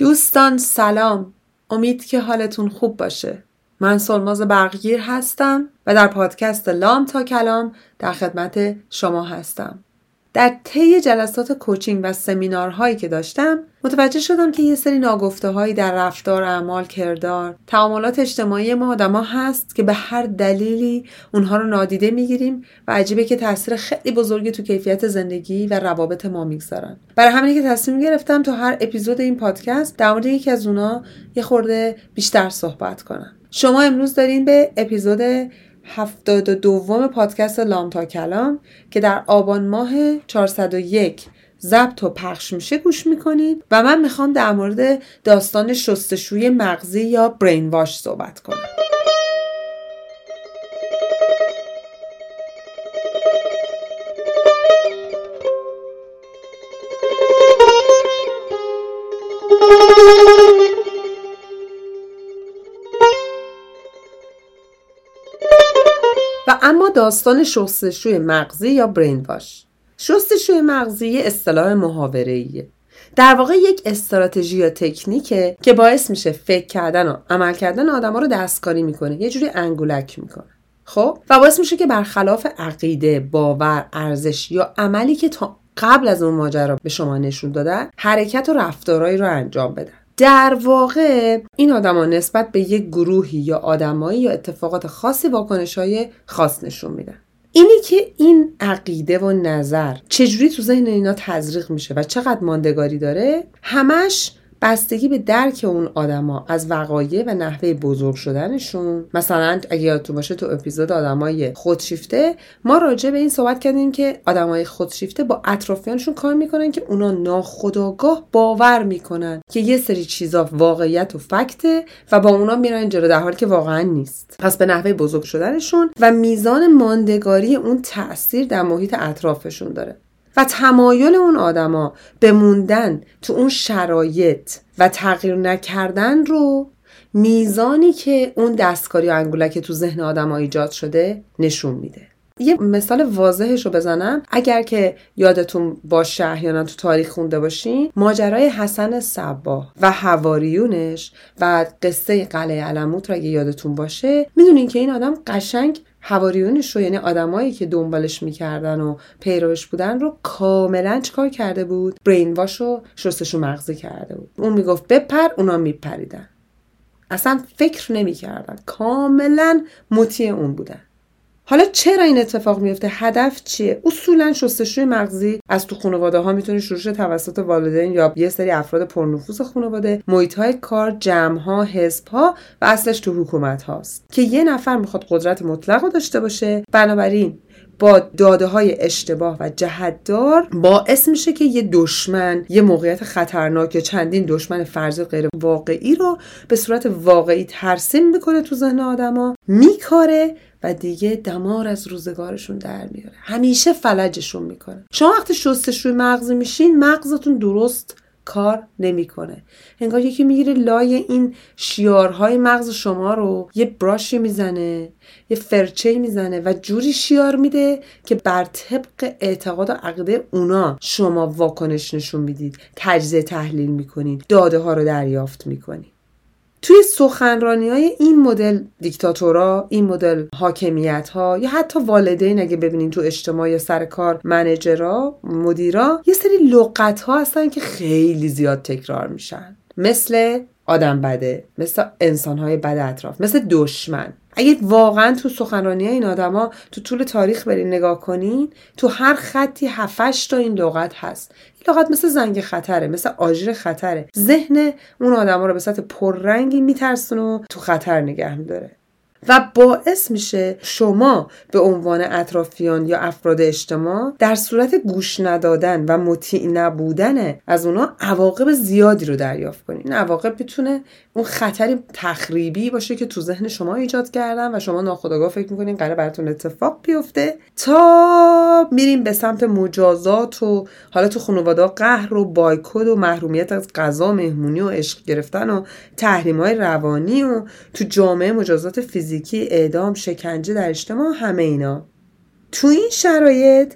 دوستان سلام. امید که حالتون خوب باشه. من سلماز برقگیر هستم و در پادکست لام تا کلام در خدمت شما هستم. در طی جلسات کوچینگ و سمینارهایی که داشتم متوجه شدم که یه سری ناگفته هایی در رفتار اعمال کردار تعاملات اجتماعی ما آدما هست که به هر دلیلی اونها رو نادیده می‌گیریم و عجیبه که تاثیر خیلی بزرگی تو کیفیت زندگی و روابط ما می‌گذارن. برای همینه که تصمیم گرفتم تو هر اپیزود این پادکست در مورد یکی از اونا یه خورده بیشتر صحبت کنم. شما امروز دارین به اپیزود هفتاد و دوم پادکست لام تا کلام که در آبان ماه 401 ضبط و پخش میشه گوش می‌کنید و من می‌خوام در مورد داستان شستشوی مغزی یا برین واش صحبت کنم. اما داستان شستشوی مغزی یا برین واش شستشوی مغزی اصطلاح محاوره‌ایه. در واقع یک استراتژی یا تکنیکه که باعث میشه فکر کردن و عمل کردن آدما رو دستکاری می‌کنه یه جوری انگولک می‌کنه. خب؟ و باعث میشه که برخلاف عقیده باور ارزش یا عملی که تا قبل از اون ماجرا به شما نشون دادن حرکت و رفتارهایی رو انجام بدن. در واقع این آدما نسبت به یک گروهی یا آدمایی یا اتفاقات خاصی واکنش های خاص نشون میدن. اینی که این عقیده و نظر چجوری تو ذهن اینا تزریق میشه و چقدر ماندگاری داره همش بستگی به درک اون آدما از وقایع و نحوه بزرگ شدنشون. مثلا اگه یادتون باشه تو اپیزود آدمای خودشیفته ما راجع به این صحبت کردیم که آدمای خودشیفته با اطرافیانشون کار می‌کنن که اونا ناخداگاه باور می‌کنن که یه سری چیزا واقعیت و فکته و با اونا میرن جلو در حالی که واقعا نیست. پس به نحوه بزرگ شدنشون و میزان ماندگاری اون تاثیر در محیط اطرافشون داره. و تمایل اون آدما به موندن تو اون شرایط و تغییر نکردن رو میزانی که اون دستکاری و انگولک تو ذهن آدما ایجاد شده نشون میده. یه مثال واضحش رو بزنم. اگر که یادتون باشه احیانا تو تاریخ خونده باشین ماجرای حسن صباه و هواریونش و قصه قلعه علموت رو اگه یادتون باشه می‌دونین که این آدم قشنگ هواریونش رو یعنی آدمایی که دنبالش می‌کردن و پیروش بودن رو کاملا چکار کرده بود؟ برین واش رو شستشو مغزی کرده بود. اون می‌گفت بپر اونا میپریدن. اصلا فکر نمی‌کردن. کاملا مطیع اون بودن. حالا چرا این اتفاق میفته؟ هدف چیه؟ اصولا شستشوی مغزی از تو خانواده ها می‌تونه شروع شه توسط والدین یا یه سری افراد پرنفوذ خانواده محیط های کار جمع ها حزب ها و اصلش تو حکومت هاست که یه نفر می‌خواد قدرت مطلق رو داشته باشه بنابراین با داده های اشتباه و جهتدار باعث میشه که یه دشمن یه موقعیت خطرناک یا چندین دشمن فرض غیر واقعی رو به صورت واقعی ترسیم می‌کنه تو ذهن آدما میکاره و دیگه دمار از روزگارشون در میاره. همیشه فلجشون می‌کنه. شما وقتی شستشوی مغزی میشین مغزتون درست کار نمی‌کنه. انگار یکی می‌گیره لای این شیارهای مغز شما رو یه براشی می‌زنه یه فرچه می‌زنه و جوری شیار میده که بر طبق اعتقاد و عقیده اونا شما واکنش نشون می‌دید. تجزیه تحلیل می‌کنید. داده ها رو دریافت می‌کنید. توی سخنرانی های این مدل دیکتاتورا این مدل حاکمیت ها یا حتی والدین اگه ببینین تو اجتماع یا سر کار منجرا مدیرا یه سری لغت ها هستن که خیلی زیاد تکرار میشن. مثل آدم بده مثل انسان های بد اطراف مثل دشمن. اگه واقعا تو سخنرانی این آدما تو طول تاریخ برین نگاه کنین تو هر خطی هفتش تا این لغت هست. این لغت مثل زنگ خطره مثل آژیر خطره. ذهن اون آدما رو به سطح پررنگی میترسونه و تو خطر نگه میداره. و باعث میشه شما به عنوان اطرافیان یا افراد اجتماع در صورت گوش ندادن و مطیع نبودن از اونا عواقب زیادی رو دریافت کنید این عواقب می‌تونه اون خطری تخریبی باشه که تو ذهن شما ایجاد کردن و شما ناخودآگاه فکر می‌کنین قرار براتون اتفاق بیفته تا میریم به سمت مجازات و حالا تو خانواده قهر و بایکود و محرومیت از غذا مهمونی و عشق گرفتن و تحریم های روانی و تو جامعه مجازات فیزیکی اعدام شکنجه در اجتماع همه اینا. تو این شرایط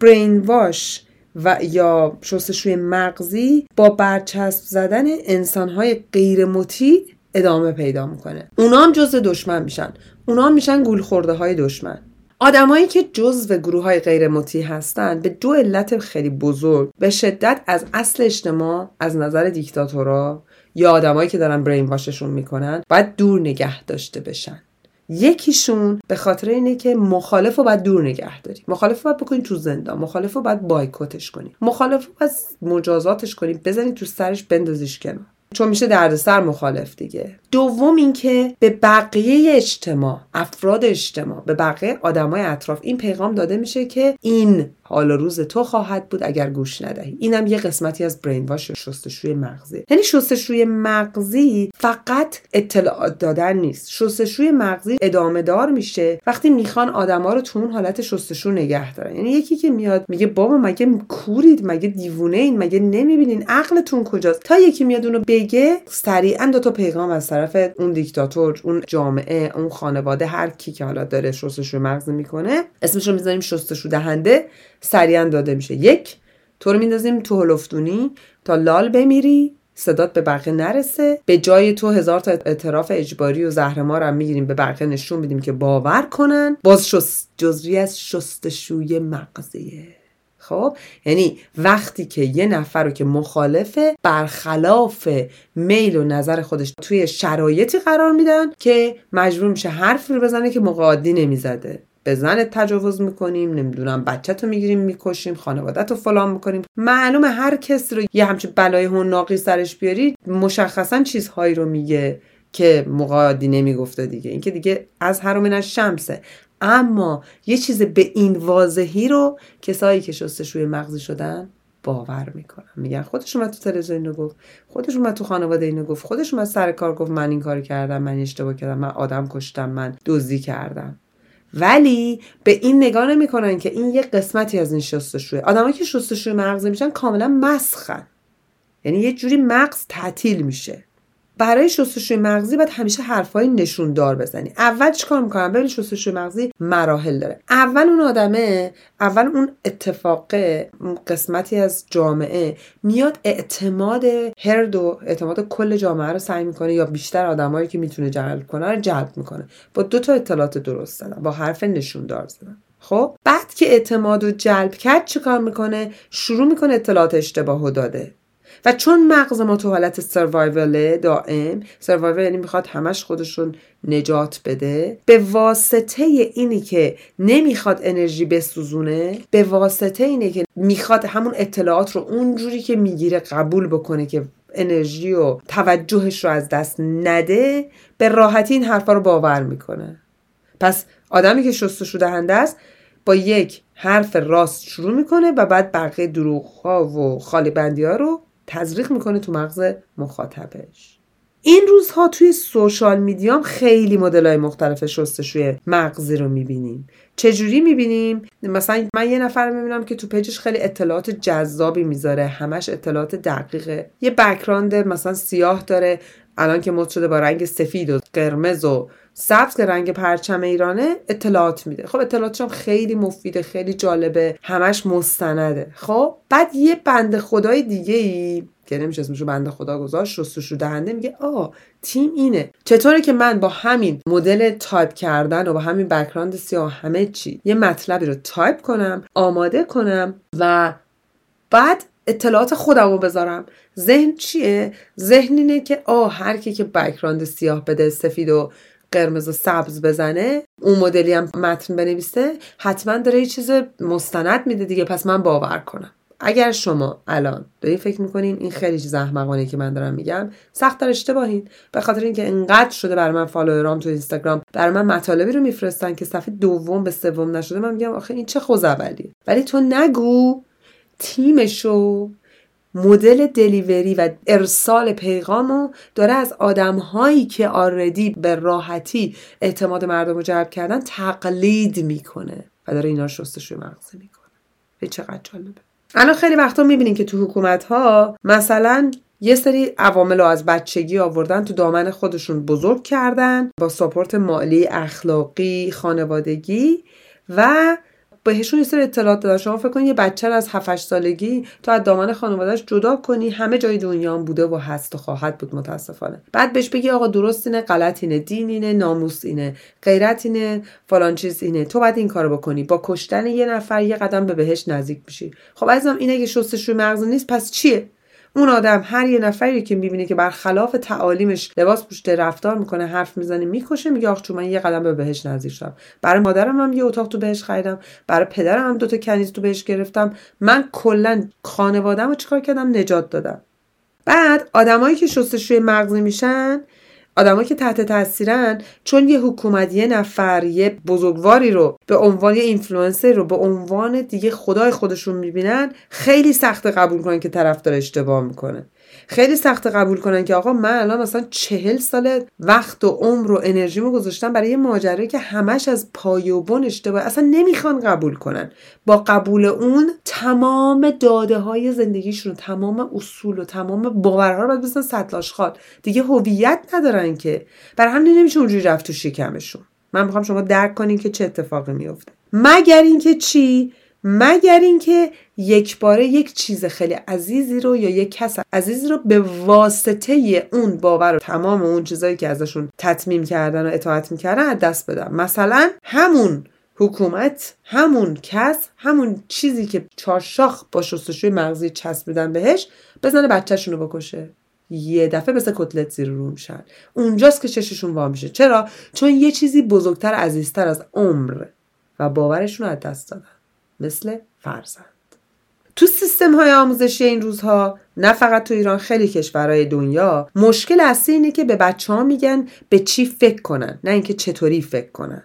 برین واش و یا شستشوی مغزی با برچسب زدن انسانهای غیر مطیع ادامه پیدا می‌کنه. اونا هم جز دشمن میشن. اونا هم میشن گول خورده های دشمن. آدمایی که جزو گروه های غیر مطیع هستند به دو علت خیلی بزرگ به شدت از اصل اجتماع از نظر دیکتاتورا یا آدمایی که دارن برین واششون می‌کنن باید دور نگه داشته بشن. یکیشون به خاطر اینه که مخالف رو باید دور نگه داری مخالف رو باید بکنی تو زندان. مخالف رو باید بایکوتش کنی مخالف رو باید مجازاتش کنی بزنی تو سرش بندازیش کنار. چون میشه دردسر مخالف دیگه. دوم اینکه به بقیه اجتماع افراد اجتماع به بقیه آدمای اطراف این پیغام داده میشه که این حال روز تو خواهد بود اگر گوش ندهی. اینم یه قسمتی از برین واش شستشوی مغزی یعنی شستشوی مغزی فقط اطلاعات دادن نیست. شستشوی مغزی ادامه دار میشه وقتی می‌خوان آدما رو تو اون حالت شستشو نگه دارن. یعنی یکی که میاد میگه بابا مگه کورید؟ مگه دیوونه این مگه نمی‌بینین؟ عقلتون کجاست؟ تا یکی میاد اونو بگه سریعا دو تا پیغام از طرف اون دیکتاتور اون جامعه اون خانواده هر کی که حالا داره شستشوی مغزی می‌کنه اسمش رو می‌ذاریم شستشو دهنده سریعا داده میشه. یک تو رو میندازیم تو هلفتونی تا لال بمیری صدات به بقیه نرسه. به جای تو هزار تا اعتراف اجباری و زهرمار هم می‌گیریم به بقیه نشون میدیم که باور کنن. باز شست جزوی از شستشوی مغزیه خب یعنی وقتی که یه نفر رو که مخالفه برخلاف میل و نظر خودش توی شرایطی قرار میدن که مجبور میشه حرفی رو بزنه که مقادی نمی‌زده. به زنت تجاوز می‌کنیم نمی‌دونم بچه تو می‌گیریم می‌کشیم خانوادت رو فلان می‌کنیم. معلومه هر کس رو یه همچین بلای هنناقی سرش بیاری مشخصا چیزهایی رو میگه که مقادی نمی‌گفته دیگه. اینکه دیگه از هر شمسه. اما یه چیز به این واضحی رو کسایی که شستشوی مغزی شدن باور می‌کنن. میگن خودش اومد تو تلویزیون اینو گفت خودش اومد تو خانواده اینو گفت خودش اومد سر کار گفت من این کاری کردم من اشتباه کردم من آدم کشتم من دزدی کردم. ولی به این نگاه نمی‌کنن که این یه قسمتی از این شستشوی آدمایی که شستشوی مغزی میشن کاملا مسخن. یعنی یه جوری مغز تعطیل میشه. برای شستشوی مغزی باید همیشه حرفای نشون دار بزنی. اول چیکار می‌کنم؟ ببین شستشوی مغزی مراحل داره. اول اون آدمه اول اون اتفاق قسمتی از جامعه میاد اعتماد هرد و اعتماد کل جامعه رو سعی می‌کنه یا بیشتر آدمایی که می‌تونه جلب کنه رو جلب می‌کنه. با دو تا اطلاعات درست زدن با حرف نشون دار زدن خب؟ بعد که اعتماد رو جلب کرد چیکار می‌کنه؟ شروع می‌کنه اطلاعات اشتباه داده. و چون مغز ما تو حالت سروایول دائم سروایول یعنی می‌خواد همش خودشون نجات بده به واسطه اینی که نمی‌خواد انرژی بسوزونه به واسطه اینه که می‌خواد همون اطلاعات رو اونجوری که می‌گیره قبول بکنه که انرژی و توجهش رو از دست نده به راحتی این حرفا رو باور می‌کنه. پس آدمی که شستشو دهنده است با یک حرف راست شروع می‌کنه و بعد بقیه دروغ ها و خالی بندی ها رو تزریق می‌کنه تو مغز مخاطبش. این روزها توی social media م خیلی مدل های مختلف شستشوی مغزی رو می‌بینیم. چجوری می‌بینیم؟ مثلا من یه نفر می‌بینم که تو page ش خیلی اطلاعات جذابی می‌ذاره همش اطلاعات دقیقه. یه background مثلا سیاه داره الان که مد شده با رنگ سفید و قرمز و سبز که رنگ پرچم ایرانه اطلاعات میده. خب اطلاعاتش هم خیلی مفیده خیلی جالبه همش مستنده. خب بعد یه بنده خدای دیگه ای که نمیشه اسمشو بنده خدا گذاشت شستشو دهنده میگه آ تیم اینه. چطوره که من با همین مدل تایپ کردن و با همین background سیاه همه چی یه مطلبی رو تایپ کنم آماده کنم و بعد اطلاعات خودم رو بذارم. ذهن چیه؟ ذهن اینه که آه هر کی که بکراند سیاه بده سفید و قرمز و سبز بزنه اون مدلی هم متن بنویسه حتما داره یه چیز مستند میده دیگه پس من باور کنم. اگر شما الان داری فکر می‌کنین این خیلی چیز احمقانه که من دارم میگم سخت در اشتباهین. به خاطر اینکه انقدر شده برای من فالوورام تو اینستاگرام برای من مطالبی رو میفرستن که صفحه دوم به سوم نشده من میگم آخه این چه خوزولی ولی تو نگو تیمشو مدل دلیوری و ارسال پیغامو داره از آدمهایی که آردی به راحتی اعتماد مردم رو جلب کردن تقلید می‌کنه و داره اینا رو شستشوی مغزه می‌کنه. به چقدر جالبه. الان خیلی وقتا می‌بینیم که تو حکومت ها مثلا یه سری عوامل رو از بچگی آوردن تو دامن خودشون بزرگ کردن با ساپورت مالی اخلاقی خانوادگی و بهشون یه سری اطلاعات دادن. شما فکر کنید یه بچه از 7 سالگی تو از دامن خانوادهش جدا کنی همه جای دنیا هم بوده و هست و خواهد بود متاسفانه. بعد بهش بگی آقا درست اینه غلط اینه دین اینه ناموس اینه غیرت اینه فلان چیز اینه. تو باید این کارو بکنی. با کشتن یه نفر یه قدم به بهش نزدیک میشی. خب عزیزم اینه که شستشوی مغز نیست پس چیه؟ اون آدم هر یه نفری که می‌بینه که برخلاف تعالیمش لباس پوشته رفتار می‌کنه حرف می‌زنه می‌کشه میگه آخ چون من یه قدم به بهش نزدیک شدم. برای مادرم هم یه اتاق تو بهشت خریدم. برای پدرم هم دوتا کنیز تو بهشت گرفتم. من کلا خانوادم رو چیکار کردم؟ نجات دادم. بعد آدمایی که شستشوی مغزی میشن آدمایی که تحت تاثیرن چون یه حکومت یه نفر یه بزرگواری رو به عنوان یه اینفلوئنسر رو به عنوان دیگه خدای خودشون می‌بینن خیلی سخته قبول کنن که طرف داره اشتباه می‌کنه. خیلی سخته قبول کنن که آقا من الان مثلا چهل سال وقت و عمر و انرژیمو گذاشتم برای یه ماجرایی که همش از پایه و بن اشتباه اصلا نمی‌خوان قبول کنن. با قبول اون تمام داده های زندگیشون تمام اصول و تمام باورها رو باید بزنن سطل دیگه هویت ندارن که. برای همین نمیشه اونجوری رفت تو شکمشون. من می‌خوام شما درک کنین که چه اتفاقی میفته مگر اینکه چی؟ مگر اینکه یک باره یک چیز خیلی عزیزی رو یا یک کس عزیزی رو به واسطه اون باور و تمام اون چیزایی که ازشون تطمیم کردن و اطاعت می‌کردن از دست بدن مثلا همون حکومت همون کس همون چیزی که چارشاخ با شستشوی مغزی چسبیدن بهش بزنه بچهشون رو بکشه. یه دفعه مثل کتلت زیر رو میشن. اونجاست که چششون وا میشه. چرا؟ چون یه چیزی بزرگتر عزیزتر از عمر و باورشون رو از دست دادن. مثل فرزند. تو سیستم های آموزشی این روزها نه فقط تو ایران خیلی کشورهای دنیا مشکل اصلی اینه که به بچه ها میگن به چی فکر کنن نه اینکه چطوری فکر کنن.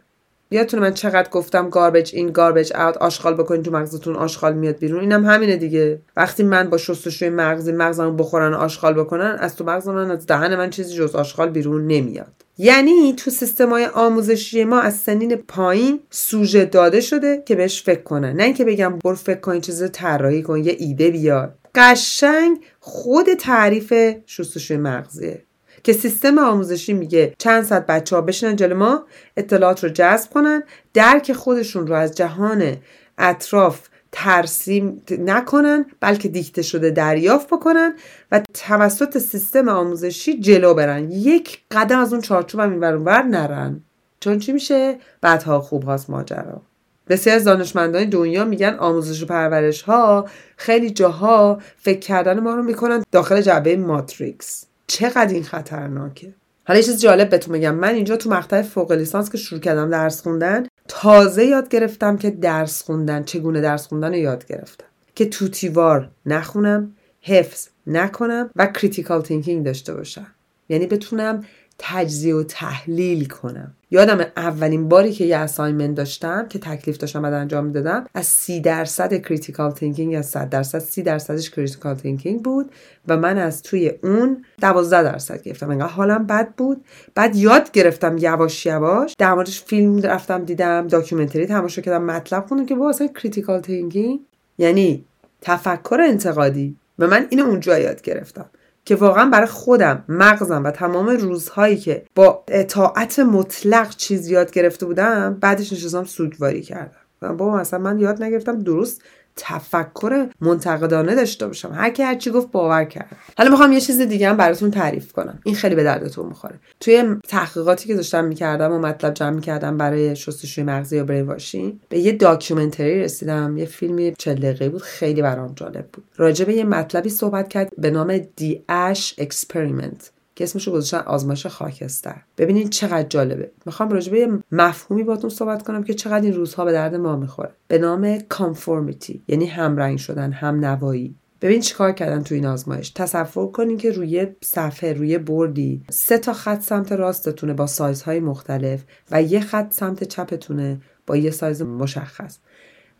یادتونه من چقدر گفتم گاربج این گاربج اوت آشغال بکنین تو مغزتون آشغال میاد بیرون. اینم همینه دیگه. وقتی من با شستشوی مغزی مغزمو بخورن آشغال بکنن از تو مغز من از دهن من چیزی جز آشغال بیرون نمیاد. یعنی تو سیستم های آموزشی ما از سنین پایین سوژه داده شده که بهش فکر کنن. نه اینکه بگم برو فکر کن چیز طراحی کن یه ایده بیار. قشنگ خود تعریف شستشوی مغزیه که سیستم آموزشی میگه چند صد بچه ها بشنن جلو ما اطلاعات رو جذب کنن درک خودشون رو از جهان اطراف ترسیم نکنن بلکه دیکته شده دریافت بکنن و توسط سیستم آموزشی جلو برن. یک قدم از اون چارچوب هم ور نرن. چون چی میشه؟ بعدها خوب هاست ماجرا. بسیار از دانشمندان دنیا میگن آموزش و پرورش ها خیلی جاها فکر کردن ما رو می‌کنن داخل جعبه ماتریکس. چقدر این خطرناکه. حالا یه چیز جالب بهتون میگم من اینجا تو مقطع فوق لیسانس که شروع کردم درس خوندن تازه یاد گرفتم که درس خوندن چگونه درس خوندن رو یاد گرفتم. که طوطی‌وار نخونم حفظ نکنم و critical thinking داشته باشم. یعنی بتونم تجزیه و تحلیل کنم. یادمه اولین باری که یه assignment داشتم که تکلیف داشتم بعد انجام می‌دادم از سی درصد critical thinking از 100 درصد سی درصدش critical thinking بود و من از توی اون 12 درصد گرفتم. انگار حالم بد بود. بعد یاد گرفتم یواش یواش. در موردش فیلم رفتم دیدم documentary تماشا کردم مطلب خوندم که بابا اصلا critical thinking یعنی تفکر انتقادی. و من اینو اونجا یاد گرفتم. که واقعا برای خودم مغزم و تمام روزهایی که با اطاعت مطلق چیز یاد گرفته بودم بعدش نشستم سوگواری کردم. بابا مثلا من یاد نگرفتم درست تفکر منتقدانه داشته باشم. هر کی هر چی گفت باور کرد حالا می‌خوام یه چیز دیگه هم براتون تعریف کنم. این خیلی به دردتون می‌خوره. توی تحقیقاتی که داشتم می‌کردم و مطلب جمع می‌کردم برای شستشوی مغزی یا brainwashing به یه documentary رسیدم. یه فیلمی 40 دقیقه بود. خیلی برام جالب بود. راجع به یه مطلبی صحبت کرد به نام the Ash experiment که اسمشو گذاشتن آزمایش خاکستر. ببینید چقدر جالبه. می‌خوام راجع به مفهومی باتون صحبت کنم که چقدر این روزها به درد ما می‌خوره. به نام conformity یعنی همرنگ شدن هم نوایی ببین چیکار کردن تو این آزمایش. تصور کنین که روی صفحه روی بردی سه تا خط سمت راستتونه با سایزهای مختلف و یه خط سمت چپتونه با یه سایز مشخص.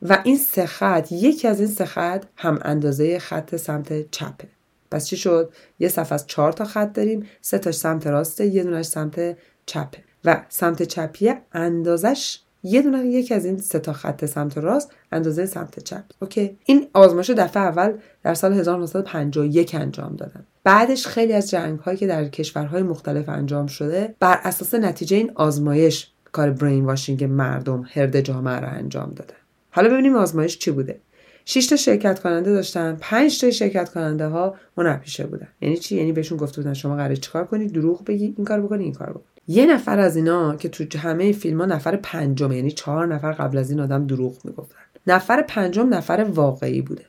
و این سه خط یکی از این سه خط هم اندازه خط سمت چپه. پس چی شد؟ یه صفحه از چهار تا خط داریم سه تاش سمت راسته یه دونش سمت چپه و سمت چپیه اندازش یه دونه یکی از این سه تا خط سمت راست اندازه سمت چپ. اوکی. این آزمایش دفعه اول در سال 1951 انجام دادن. بعدش خیلی از جنگ هایی که در کشورهای مختلف انجام شده بر اساس نتیجه این آزمایش کار برین واشینگ مردم هرد جامعه را انجام داده حالا ببینیم آزمایش چی بوده. 6 تا شرکت کننده داشتن 5 تا شرکت کننده ها هنرپیشه بودن. یعنی چی؟ یعنی بهشون گفته بودن شما قراره چیکار کنید دروغ بگی این کار بکنی این کار بکنی. یه نفر از اینا که تو همه فیلم ها نفر پنجم یعنی چهار نفر قبل از این آدم دروغ می‌گفتن. نفر پنجم نفر واقعی بوده.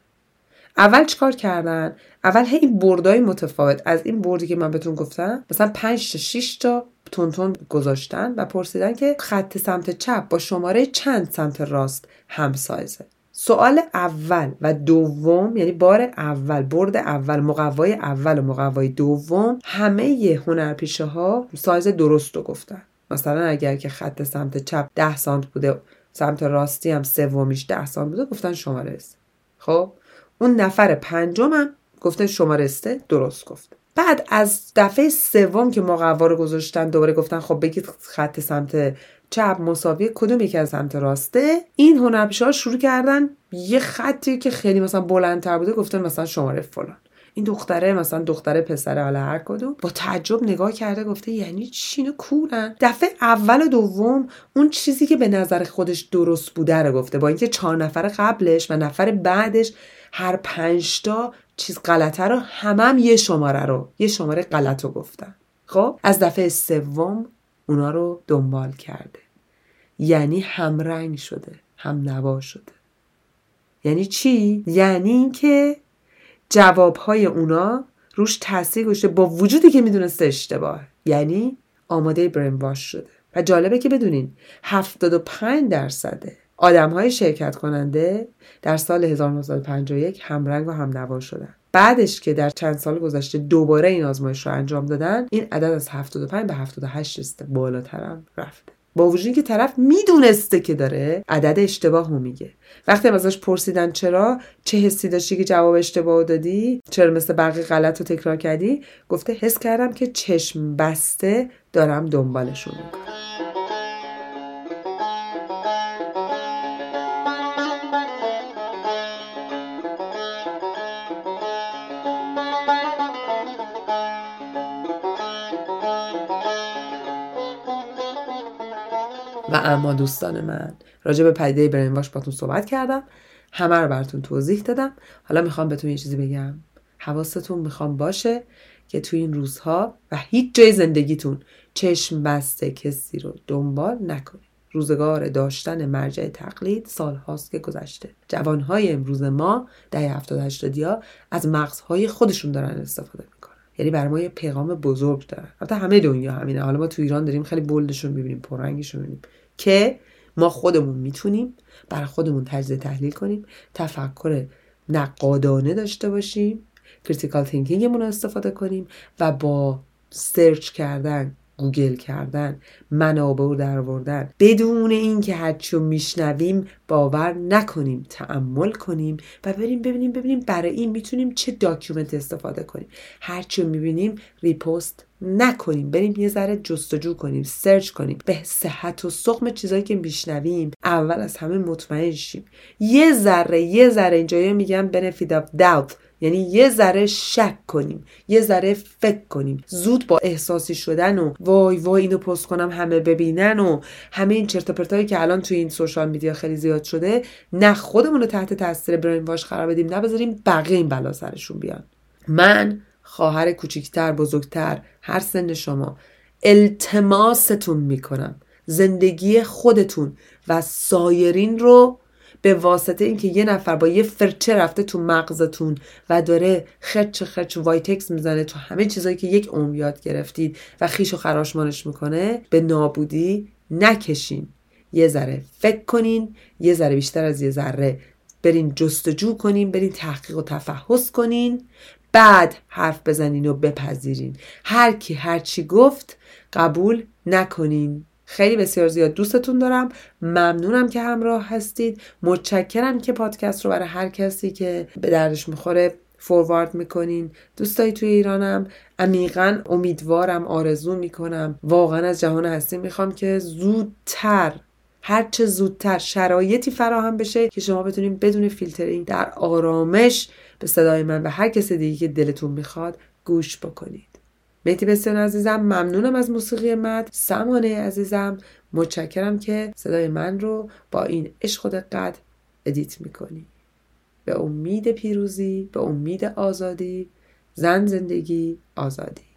اول چیکار کردن؟ اول هی بردای متفاوت. از این بردی که من بهتون گفتم مثلا 5 تا 6 تا تون گذاشتن و پرسیدن که خط سمت چپ با شماره چند سمت راست همسایزه. سوال اول و دوم یعنی بار اول برد اول مقوای اول و مقوای دوم همه هنرپیشه ها سایز درست رو گفتن. مثلا اگر که خط سمت چپ 10 سانت بوده سمت راستی هم سومیش 10 سانت بوده گفتن شماره است خب اون نفر پنجمم گفتن شماره استه درست گفت. بعد از دفعه سوم که مقوا رو گذاشتن دوباره گفتن خب بگید خط سمت چپ مساوی کدوم یکی از سمت راسته؟ این هنرپیشه ها شروع کردن یه خطی که خیلی مثلا بلندتر بوده گفتن مثلا شماره فلان. این دختره مثلا دختره پسره حالا هر کدوم با تعجب نگاه کرده گفته یعنی چینو کورن؟ دفعه اول و دوم اون چیزی که به نظر خودش درست بوده رو گفته. با اینکه چهار نفر قبلش و نفر بعدش هر پنجتا چیز غلطه رو همم هم یه شماره رو یه شماره غلط رو گفتن. خب از دفعه سوم اونا رو دنبال کرده. یعنی همرنگ شده هم نوا شده. یعنی چی؟ یعنی اینکه جوابهای اونا روش تاثیر گذاشته با وجودی که می‌دونسته اشتباه. یعنی آماده برین واش شده. و جالبه که بدونین 75 درصده آدم های شرکت کننده در سال 1951 همرنگ و هم نوا شدن. بعدش که در چند سال گذشته دوباره این آزمایش رو انجام دادن این عدد از 75 به 78 رسیده. بالاترم رفته. با وجودی که طرف می‌دونسته که داره عدد اشتباه رو میگه. وقتی ازش پرسیدن چرا چه حسی داشتی که جواب اشتباه دادی چرا مثل بقیه غلط رو تکرار کردی گفته حس کردم که چشم بسته دارم دنبالشون می‌کنم. و اما دوستان من. راجع به پدیده برین واش باتون صحبت کردم. همه رو براتون توضیح دادم. حالا می‌خوام بهتون یه چیزی بگم. حواستون می‌خوام باشه که تو این روزها و هیچ جای زندگیتون چشم بسته کسی رو دنبال نکنید. روزگار داشتن مرجع تقلید سال هاست که گذشته. جوانهای امروز ما ده هفتاد هشتادی ها از مغزهای خودشون دارن استفاده می‌کنن. یعنی برای ما یه پیغام بزرگ دارن. البته همه دنیا همینه. حالا ما تو ایران داریم خیلی بولدشون می‌بینیم پررنگشون می‌بینیم. که ما خودمون می‌تونیم برای خودمون تجزیه تحلیل کنیم تفکر نقادانه داشته باشیم critical thinking مون استفاده کنیم و با search کردن گوگل کردن منابع رو در بدون اینکه هرچی میشنویم باور نکنیم تأمل کنیم و بریم ببینیم ببینیم برای این می‌تونیم چه document استفاده کنیم. هرچی می‌بینیم repost نکنیم. بریم یه ذره جستجو کنیم search کنیم. به صحت و سقم چیزایی که میشنویم اول از همه مطمئن شیم. یه ذره یه ذره اینجا میگم benefit of doubt. یعنی یه ذره شک کنیم یه ذره فکر کنیم. زود با احساسی شدن و وای وای اینو پست کنم همه ببینن و همه این چرت پرتایی که الان توی این سوشال میدیا خیلی زیاد شده نه خودمون رو تحت تاثیر برین واش قرار بدیم نه بذاریم بقیه این بلا سرشون بیان. من خواهر کوچیکتر بزرگتر هر سن شما التماستون می‌کنم. زندگی خودتون و سایرین رو به واسطه اینکه یه نفر با یه فرچه رفته تو مغزتون و داره خرچ خرچ وایتکس می‌زنه تو همه چیزایی که یک عمر یاد گرفتید و خیش و خراشمانش می‌کنه به نابودی نکشین. یه ذره فکر کنین یه ذره بیشتر از یه ذره برین جستجو کنین برین تحقیق و تفحص کنین بعد حرف بزنین و بپذیرین. هر کی هر چی گفت قبول نکنین. خیلی بسیار زیاد دوستتون دارم. ممنونم که همراه هستید. متشکرم که پادکست رو برای هر کسی که به دردش می‌خوره فوروارد می‌کنین. دوستایی توی ایرانم. عمیقا امیدوارم آرزو می‌کنم. واقعا از جهان هستی می‌خوام که زودتر هرچه زودتر شرایطی فراهم بشه که شما بتونید بدون فیلترینگ در آرامش به صدای من و هر کس دیگه که دلتون می‌خواد گوش بکنید مهدی بسیار عزیزم ممنونم از موسیقی مد. سمانه عزیزم متشکرم که صدای من رو با این عشق و دقت ادیت می‌کنی. به امید پیروزی به امید آزادی زن زندگی آزادی.